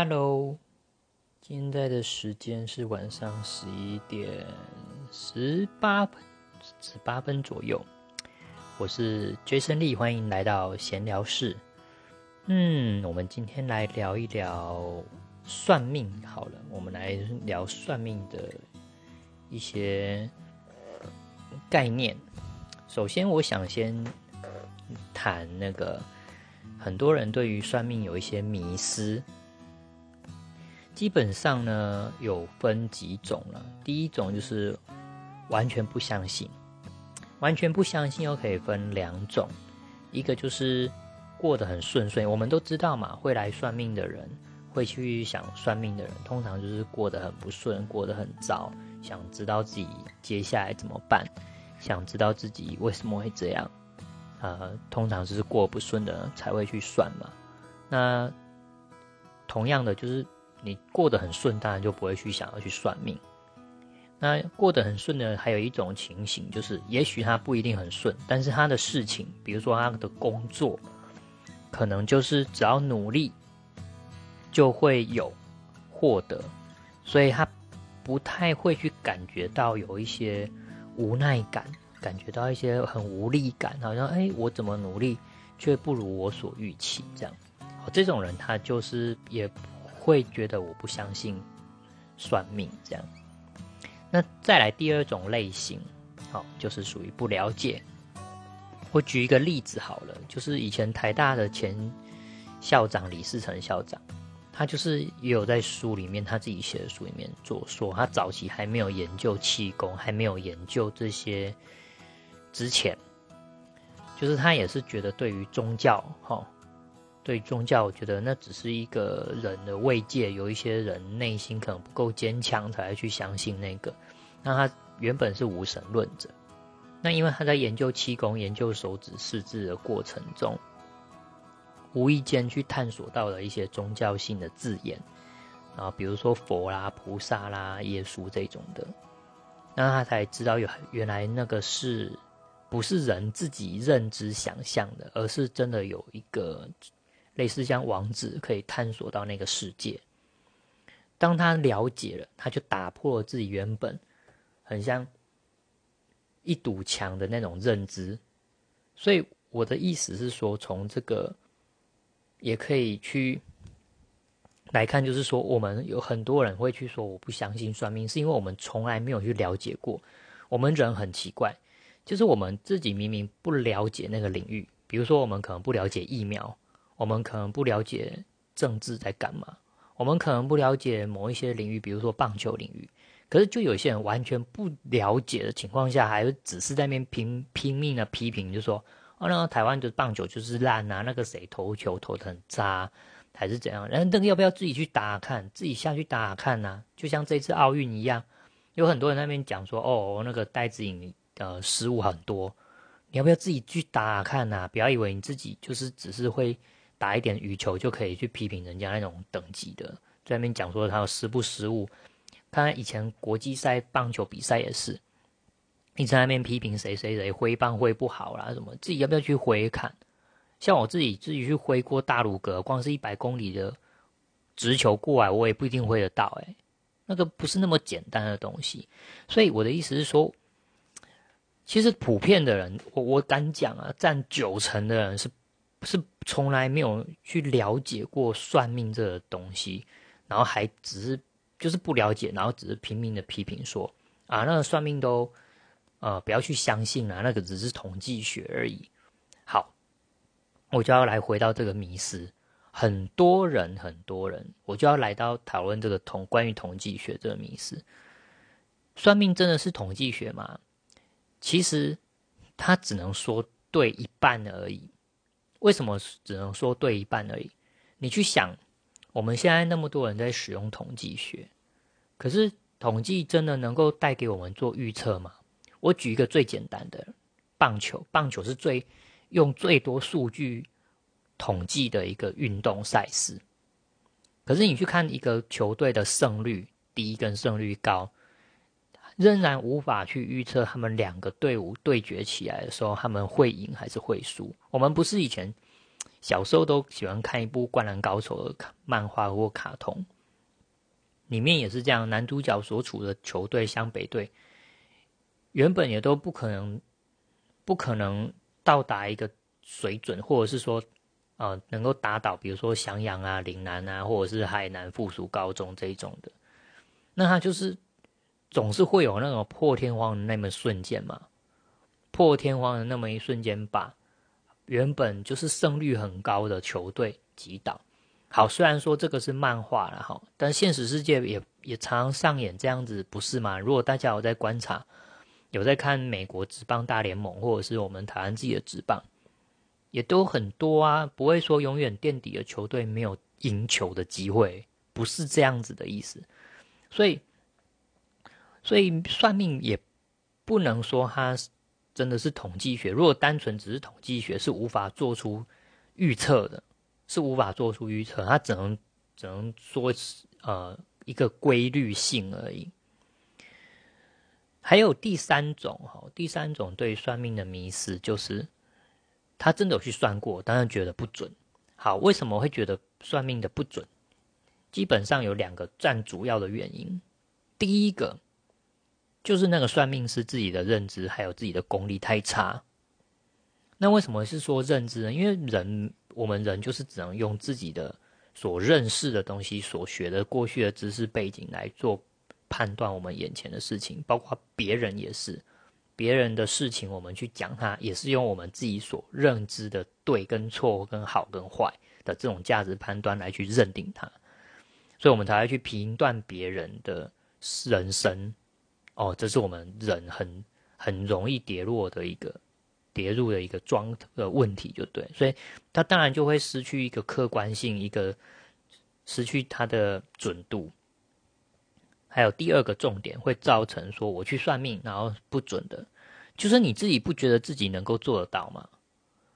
Hello，现在的时间是晚上十一点十八分十八分左右。我是 Jason Lee，欢迎来到闲聊室。嗯，我们今天来聊一聊算命好了，我们来聊算命的一些概念。首先，我想先谈那个很多人对于算命有一些迷思。基本上呢，有分几种了。第一种就是完全不相信，完全不相信又可以分两种，一个就是过得很顺遂。我们都知道嘛，会来算命的人，会去想算命的人，通常就是过得很不顺，过得很糟，想知道自己接下来怎么办，想知道自己为什么会这样。呃，通常就是过不顺的才会去算嘛。那同样的就是。你过得很顺，当然就不会去想要去算命。那过得很顺的，还有一种情形，就是也许他不一定很顺，但是他的事情，比如说他的工作，可能就是只要努力就会有获得，所以他不太会去感觉到有一些无奈感，感觉到一些很无力感，好像哎，我怎么努力却不如我所预期这样。这种人他就是也。会觉得我不相信算命这样，那再来第二种类型，好，就是属于不了解。我举一个例子好了，就是以前台大的前校长李世成校长，他就是也有在书里面他自己写的书里面做说，他早期还没有研究气功，还没有研究这些之前，就是他也是觉得对于宗教，哈。对宗教，我觉得那只是一个人的慰藉。有一些人内心可能不够坚强，才会去相信那个。那他原本是无神论者，那因为他在研究气功、研究手指试字的过程中，无意间去探索到了一些宗教性的字眼，然后比如说佛啦、菩萨啦、耶稣这种的，那他才知道有原来那个是不是人自己认知想象的，而是真的有一个。类似像王子可以探索到那个世界，当他了解了，他就打破了自己原本很像一堵墙的那种认知。所以我的意思是说，从这个也可以去来看，就是说，我们有很多人会去说我不相信算命，是因为我们从来没有去了解过。我们人很奇怪，就是我们自己明明不了解那个领域，比如说我们可能不了解疫苗。我们可能不了解政治在干嘛，我们可能不了解某一些领域，比如说棒球领域。可是就有些人完全不了解的情况下，还是只是在那边拼拼命的批评，就说哦，那个台湾的棒球就是烂啊，那个谁投球投的很渣，还是怎样？然后那个要不要自己去打看，自己下去打看呢？就像这次奥运一样，有很多人那边讲说哦，那个戴子颖的失误很多，你要不要自己去打看呢？不要以为你自己就是只是会。打一点羽球就可以去批评人家那种等级的，在那边讲说他有失不失误。看看以前国际赛棒球比赛也是，你在那边批评谁谁谁挥棒挥不好啦，什么自己要不要去挥看？像我自己自己去挥过大鲁阁，光是一百公里的直球过来，我也不一定挥得到。诶，那个不是那么简单的东西。所以我的意思是说，其实普遍的人，我我敢讲啊，占九成的人是。是从来没有去了解过算命这个东西，然后还只是就是不了解，然后只是拼命的批评说啊，那个算命都呃不要去相信啊，那个只是统计学而已。好，我就要来回到这个迷思，很多人很多人，我就要来到讨论这个统关于统计学这个迷思。算命真的是统计学吗？其实他只能说对一半而已。为什么只能说对一半而已？你去想，我们现在那么多人在使用统计学，可是统计真的能够带给我们做预测吗？我举一个最简单的棒球，棒球是最用最多数据统计的一个运动赛事，可是你去看一个球队的胜率低跟胜率高。仍然无法去预测他们两个队伍对决起来的时候，他们会赢还是会输。我们不是以前小时候都喜欢看一部《灌篮高手》的漫画或卡通，里面也是这样，男主角所处的球队湘北队，原本也都不可能，不可能到达一个水准，或者是说，呃，能够打倒，比如说翔阳啊、岭南啊，或者是海南附属高中这一种的，那他就是总是会有那种破天荒的那么瞬间嘛，破天荒的那么一瞬间把。原本就是胜率很高的球队击倒。好，虽然说这个是漫画了哈，但现实世界也也常常上演这样子，不是吗？如果大家有在观察，有在看美国职棒大联盟，或者是我们台湾自己的职棒，也都很多啊，不会说永远垫底的球队没有赢球的机会，不是这样子的意思。所以，所以算命也不能说他。真的是统计学，如果单纯只是统计学，是无法做出预测的，是无法做出预测，它只能只能说呃一个规律性而已。还有第三种哈，第三种对算命的迷思就是，他真的有去算过，当然觉得不准。好，为什么会觉得算命的不准？基本上有两个占主要的原因，第一个。就是那个算命师自己的认知还有自己的功力太差。那为什么是说认知呢？因为人，我们人就是只能用自己的所认识的东西、所学的过去的知识背景来做判断我们眼前的事情，包括别人也是，别人的事情我们去讲它，也是用我们自己所认知的对跟错、跟好跟坏的这种价值判断来去认定它，所以我们才会去评断别人的人生。哦，这是我们人很很容易跌落的一个跌入的一个装的问题，就对，所以他当然就会失去一个客观性，一个失去它的准度。还有第二个重点会造成说，我去算命然后不准的，就是你自己不觉得自己能够做得到吗？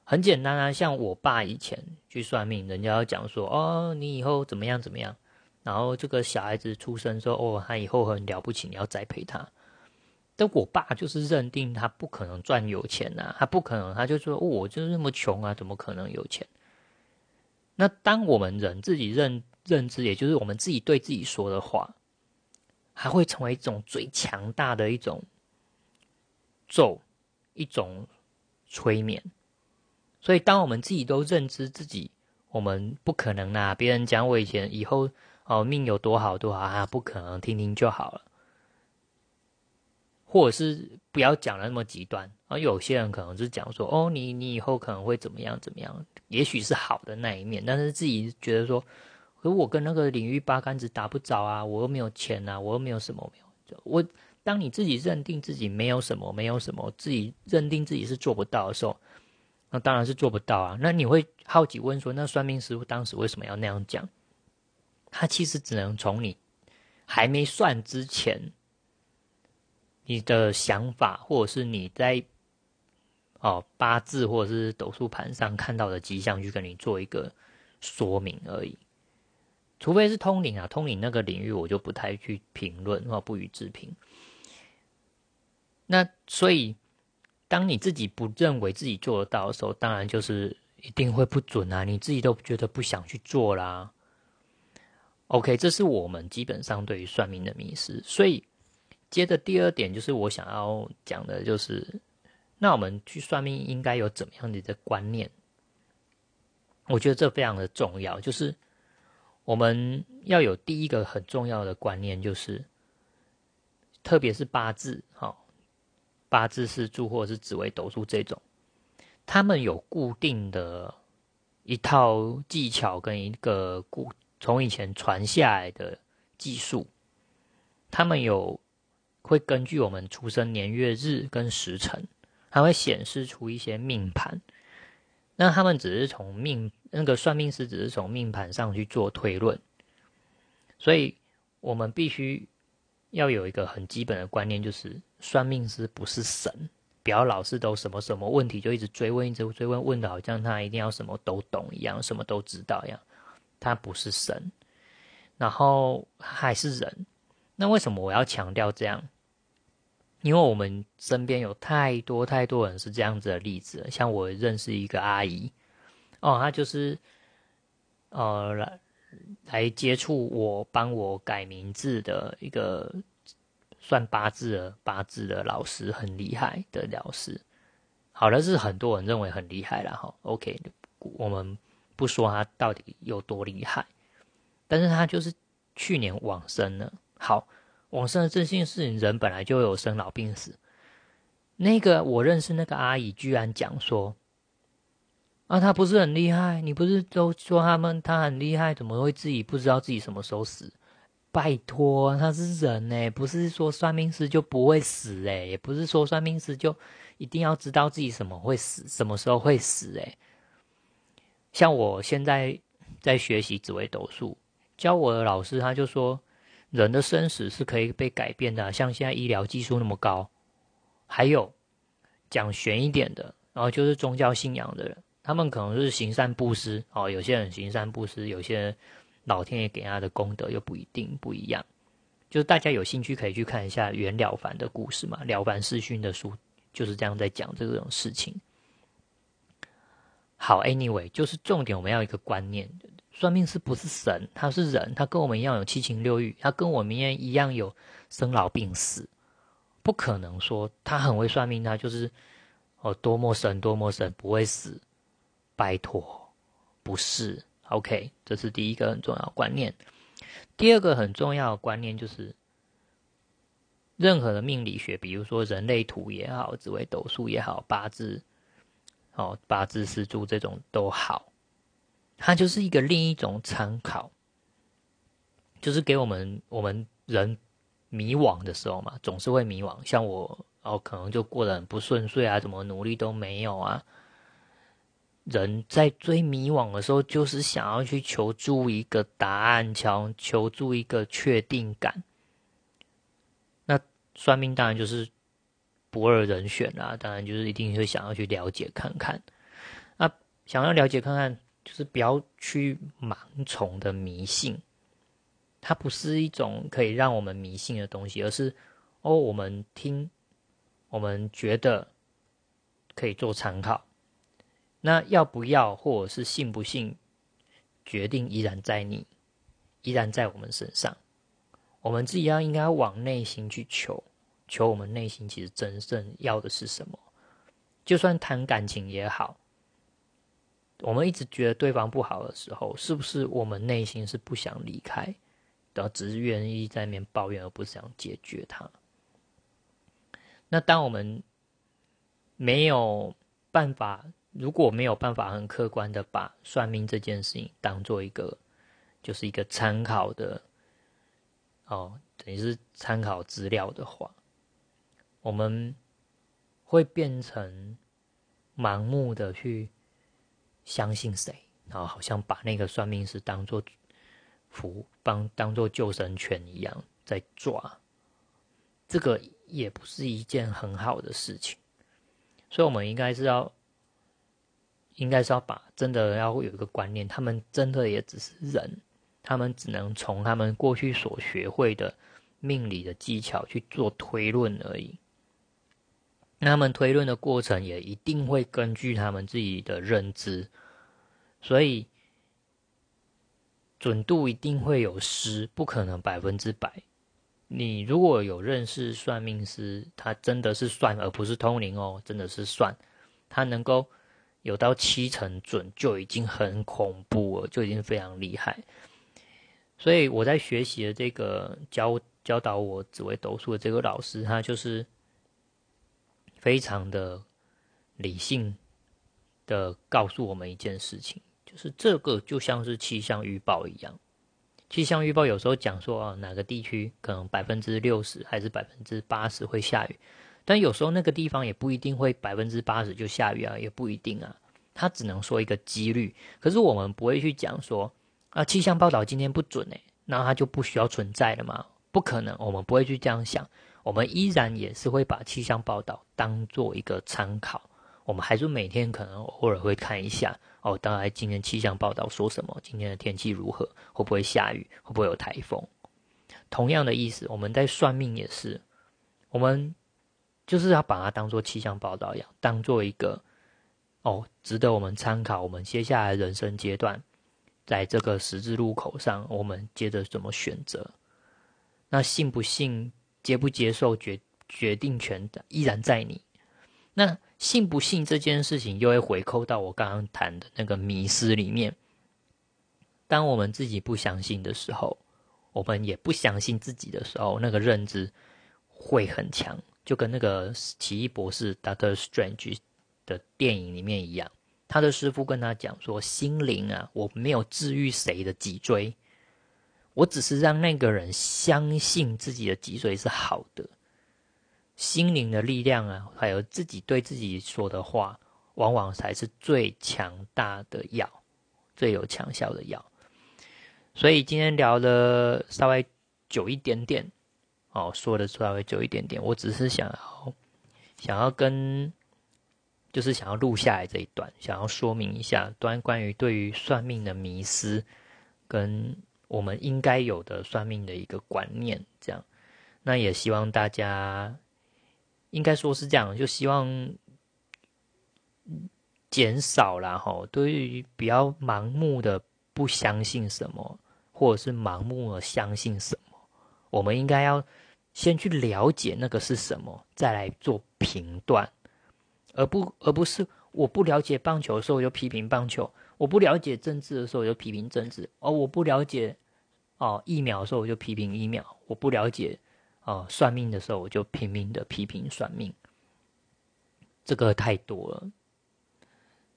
很简单啊，像我爸以前去算命，人家要讲说，哦，你以后怎么样怎么样。然后这个小孩子出生说：“哦，他以后很了不起，你要栽培他。”但我爸就是认定他不可能赚有钱呐，他不可能，他就说：“我就是那么穷啊，怎么可能有钱？”那当我们人自己认认知，也就是我们自己对自己说的话，还会成为一种最强大的一种咒，一种催眠。所以，当我们自己都认知自己，我们不可能啊！别人讲我以前以后。哦，命有多好多好啊，不可能，听听就好了。或者是不要讲的那么极端。而有些人可能是讲说，哦，你你以后可能会怎么样怎么样，也许是好的那一面，但是自己觉得说，可我跟那个领域八竿子打不着啊，我又没有钱啊，我又没有什么没有。我当你自己认定自己没有什么，没有什么，自己认定自己是做不到的时候，那当然是做不到啊。那你会好奇问说，那算命师傅当时为什么要那样讲？他其实只能从你还没算之前，你的想法，或者是你在哦八字或者是斗数盘上看到的迹象，去跟你做一个说明而已。除非是通灵啊，通灵那个领域我就不太去评论或不予置评。那所以，当你自己不认为自己做得到的时候，当然就是一定会不准啊！你自己都觉得不想去做啦。OK，这是我们基本上对于算命的迷失。所以，接着第二点就是我想要讲的，就是那我们去算命应该有怎么样的一个观念？我觉得这非常的重要，就是我们要有第一个很重要的观念，就是特别是八字，哈，八字是柱或是紫微斗数这种，他们有固定的一套技巧跟一个固。从以前传下来的技术，他们有会根据我们出生年月日跟时辰，还会显示出一些命盘。那他们只是从命那个算命师只是从命盘上去做推论，所以我们必须要有一个很基本的观念，就是算命师不是神，不要老是都什么什么问题就一直追问，一直追问，问的好像他一定要什么都懂一样，什么都知道一样。他不是神，然后还是人。那为什么我要强调这样？因为我们身边有太多太多人是这样子的例子。像我认识一个阿姨，哦，她就是呃来来接触我，帮我改名字的一个算八字的八字的老师，很厉害的老师。好了，是很多人认为很厉害了哈。OK，我们不说他到底有多厉害，但是他就是去年往生了。好，往生的这件事情，人本来就有生老病死。那个我认识那个阿姨，居然讲说，啊，他不是很厉害？你不是都说他们他很厉害，怎么会自己不知道自己什么时候死？拜托，他是人呢，不是说算命师就不会死哎，也不是说算命师就。一定要知道自己什么会死，什么时候会死。诶，像我现在在学习紫微斗数，教我的老师他就说，人的生死是可以被改变的。像现在医疗技术那么高，还有讲玄一点的，然后就是宗教信仰的人，他们可能是行善布施哦。有些人行善布施，有些人老天爷给他的功德又不一定不一样。就是大家有兴趣可以去看一下袁了凡的故事嘛，了凡四训的书。就是这样在讲这种事情。好，anyway，就是重点，我们要一个观念：算命师不是神，他是人，他跟我们一样有七情六欲，他跟我们一样有生老病死，不可能说他很会算命，他就是哦多么神多么神不会死，拜托，不是。OK，这是第一个很重要观念。第二个很重要的观念就是。任何的命理学，比如说人类图也好，紫微斗数也好，八字，哦，八字四柱这种都好，它就是一个另一种参考，就是给我们我们人迷惘的时候嘛，总是会迷惘。像我哦，可能就过得很不顺遂啊，怎么努力都没有啊。人在最迷惘的时候，就是想要去求助一个答案，求求助一个确定感。那算命当然就是不二人选啦，当然就是一定会想要去了解看看。那想要了解看看，就是不要去盲从的迷信，它不是一种可以让我们迷信的东西，而是哦，我们听，我们觉得可以做参考。那要不要或者是信不信，决定依然在你，依然在我们身上。我们自己要应该往内心去求，求我们内心其实真正要的是什么。就算谈感情也好，我们一直觉得对方不好的时候，是不是我们内心是不想离开，的，只是愿意在面抱怨，而不是想解决它？那当我们没有办法，如果没有办法很客观的把算命这件事情当做一个，就是一个参考的。哦，等于是参考资料的话，我们会变成盲目的去相信谁，然后好像把那个算命师当做福帮当做救生圈一样在抓，这个也不是一件很好的事情，所以我们应该是要，应该是要把真的要有一个观念，他们真的也只是人。他们只能从他们过去所学会的命理的技巧去做推论而已。那他们推论的过程也一定会根据他们自己的认知，所以准度一定会有失，不可能百分之百。你如果有认识算命师，他真的是算，而不是通灵哦，真的是算，他能够有到七成准，就已经很恐怖了，就已经非常厉害。所以我在学习的这个教教导我紫微斗数的这个老师，他就是非常的理性的告诉我们一件事情，就是这个就像是气象预报一样。气象预报有时候讲说啊，哪个地区可能百分之六十还是百分之八十会下雨，但有时候那个地方也不一定会百分之八十就下雨啊，也不一定啊。它只能说一个几率，可是我们不会去讲说。啊，气象报道今天不准诶，那它就不需要存在了吗？不可能，我们不会去这样想，我们依然也是会把气象报道当做一个参考，我们还是每天可能偶尔会看一下哦，当然今天气象报道说什么，今天的天气如何，会不会下雨，会不会有台风？同样的意思，我们在算命也是，我们就是要把它当做气象报道一样，当做一个哦，值得我们参考。我们接下来人生阶段，在这个十字路口上，我们接着怎么选择？那信不信、接不接受决决定权依然在你。那信不信这件事情，又会回扣到我刚刚谈的那个迷失里面。当我们自己不相信的时候，我们也不相信自己的时候，那个认知会很强，就跟那个奇异博士 Doctor Strange。的电影里面一样，他的师傅跟他讲说：“心灵啊，我没有治愈谁的脊椎，我只是让那个人相信自己的脊髓是好的。心灵的力量啊，还有自己对自己说的话，往往才是最强大的药，最有强效的药。所以今天聊的稍微久一点点，哦，说的稍微久一点点，我只是想要想要跟。”就是想要录下来这一段，想要说明一下端关于对于算命的迷思，跟我们应该有的算命的一个观念，这样。那也希望大家，应该说是这样，就希望减少了哈，对于比较盲目的不相信什么，或者是盲目的相信什么，我们应该要先去了解那个是什么，再来做评断。而不而不是我不了解棒球的时候我就批评棒球，我不了解政治的时候我就批评政治，而我不了解哦疫苗的时候我就批评疫苗，我不了解哦算命的时候我就拼命的批评算命，这个太多了。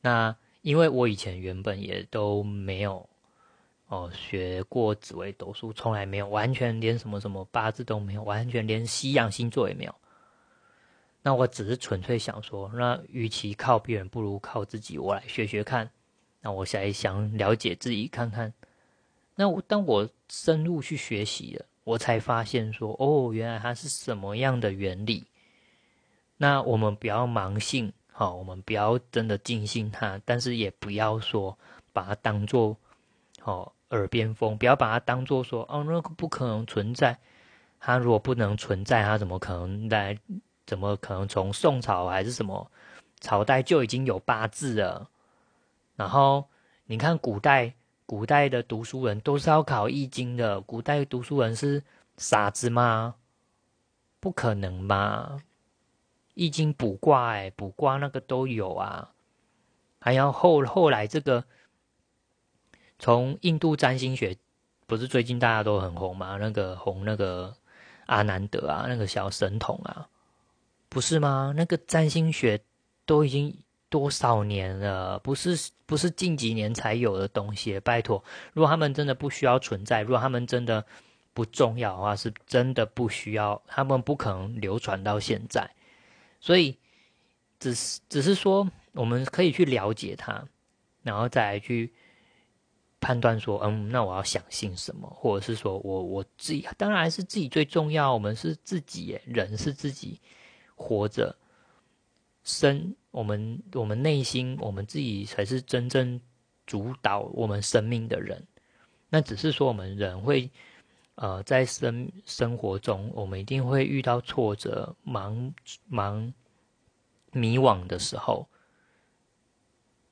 那因为我以前原本也都没有哦学过紫微斗数，从来没有完全连什么什么八字都没有，完全连西洋星座也没有。那我只是纯粹想说，那与其靠别人，不如靠自己。我来学学看。那我想想了解自己看看。那我当我深入去学习了，我才发现说，哦，原来它是什么样的原理。那我们不要盲信，好，我们不要真的尽信它，但是也不要说把它当做哦耳边风，不要把它当做说，哦，那个不可能存在。它如果不能存在，它怎么可能来？怎么可能从宋朝还是什么朝代就已经有八字了？然后你看古代古代的读书人都是要考易经的，古代读书人是傻子吗？不可能吧？易经卜卦哎，卜卦那个都有啊。还要后后来这个从印度占星学，不是最近大家都很红吗？那个红那个阿南德啊，那个小神童啊。不是吗？那个占星学都已经多少年了，不是不是近几年才有的东西。拜托，如果他们真的不需要存在，如果他们真的不重要的话，是真的不需要，他们不可能流传到现在。所以，只是只是说，我们可以去了解它，然后再来去判断说，嗯，那我要相信什么，或者是说我我自己当然是自己最重要，我们是自己，人是自己。活着，生我们我们内心，我们自己才是真正主导我们生命的人。那只是说，我们人会，呃，在生生活中，我们一定会遇到挫折、忙忙迷惘的时候。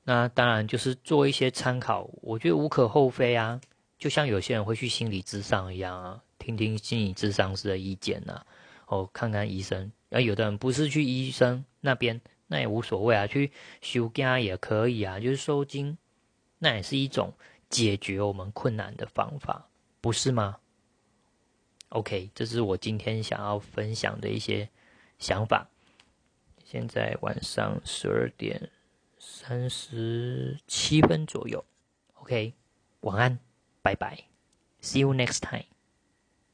那当然就是做一些参考，我觉得无可厚非啊。就像有些人会去心理咨商一样啊，听听心理咨商师的意见呐，哦，看看医生。而有的人不是去医生那边，那也无所谓啊，去修家也可以啊，就是收金，那也是一种解决我们困难的方法，不是吗？OK，这是我今天想要分享的一些想法。现在晚上十二点三十七分左右，OK，晚安，拜拜，See you next time。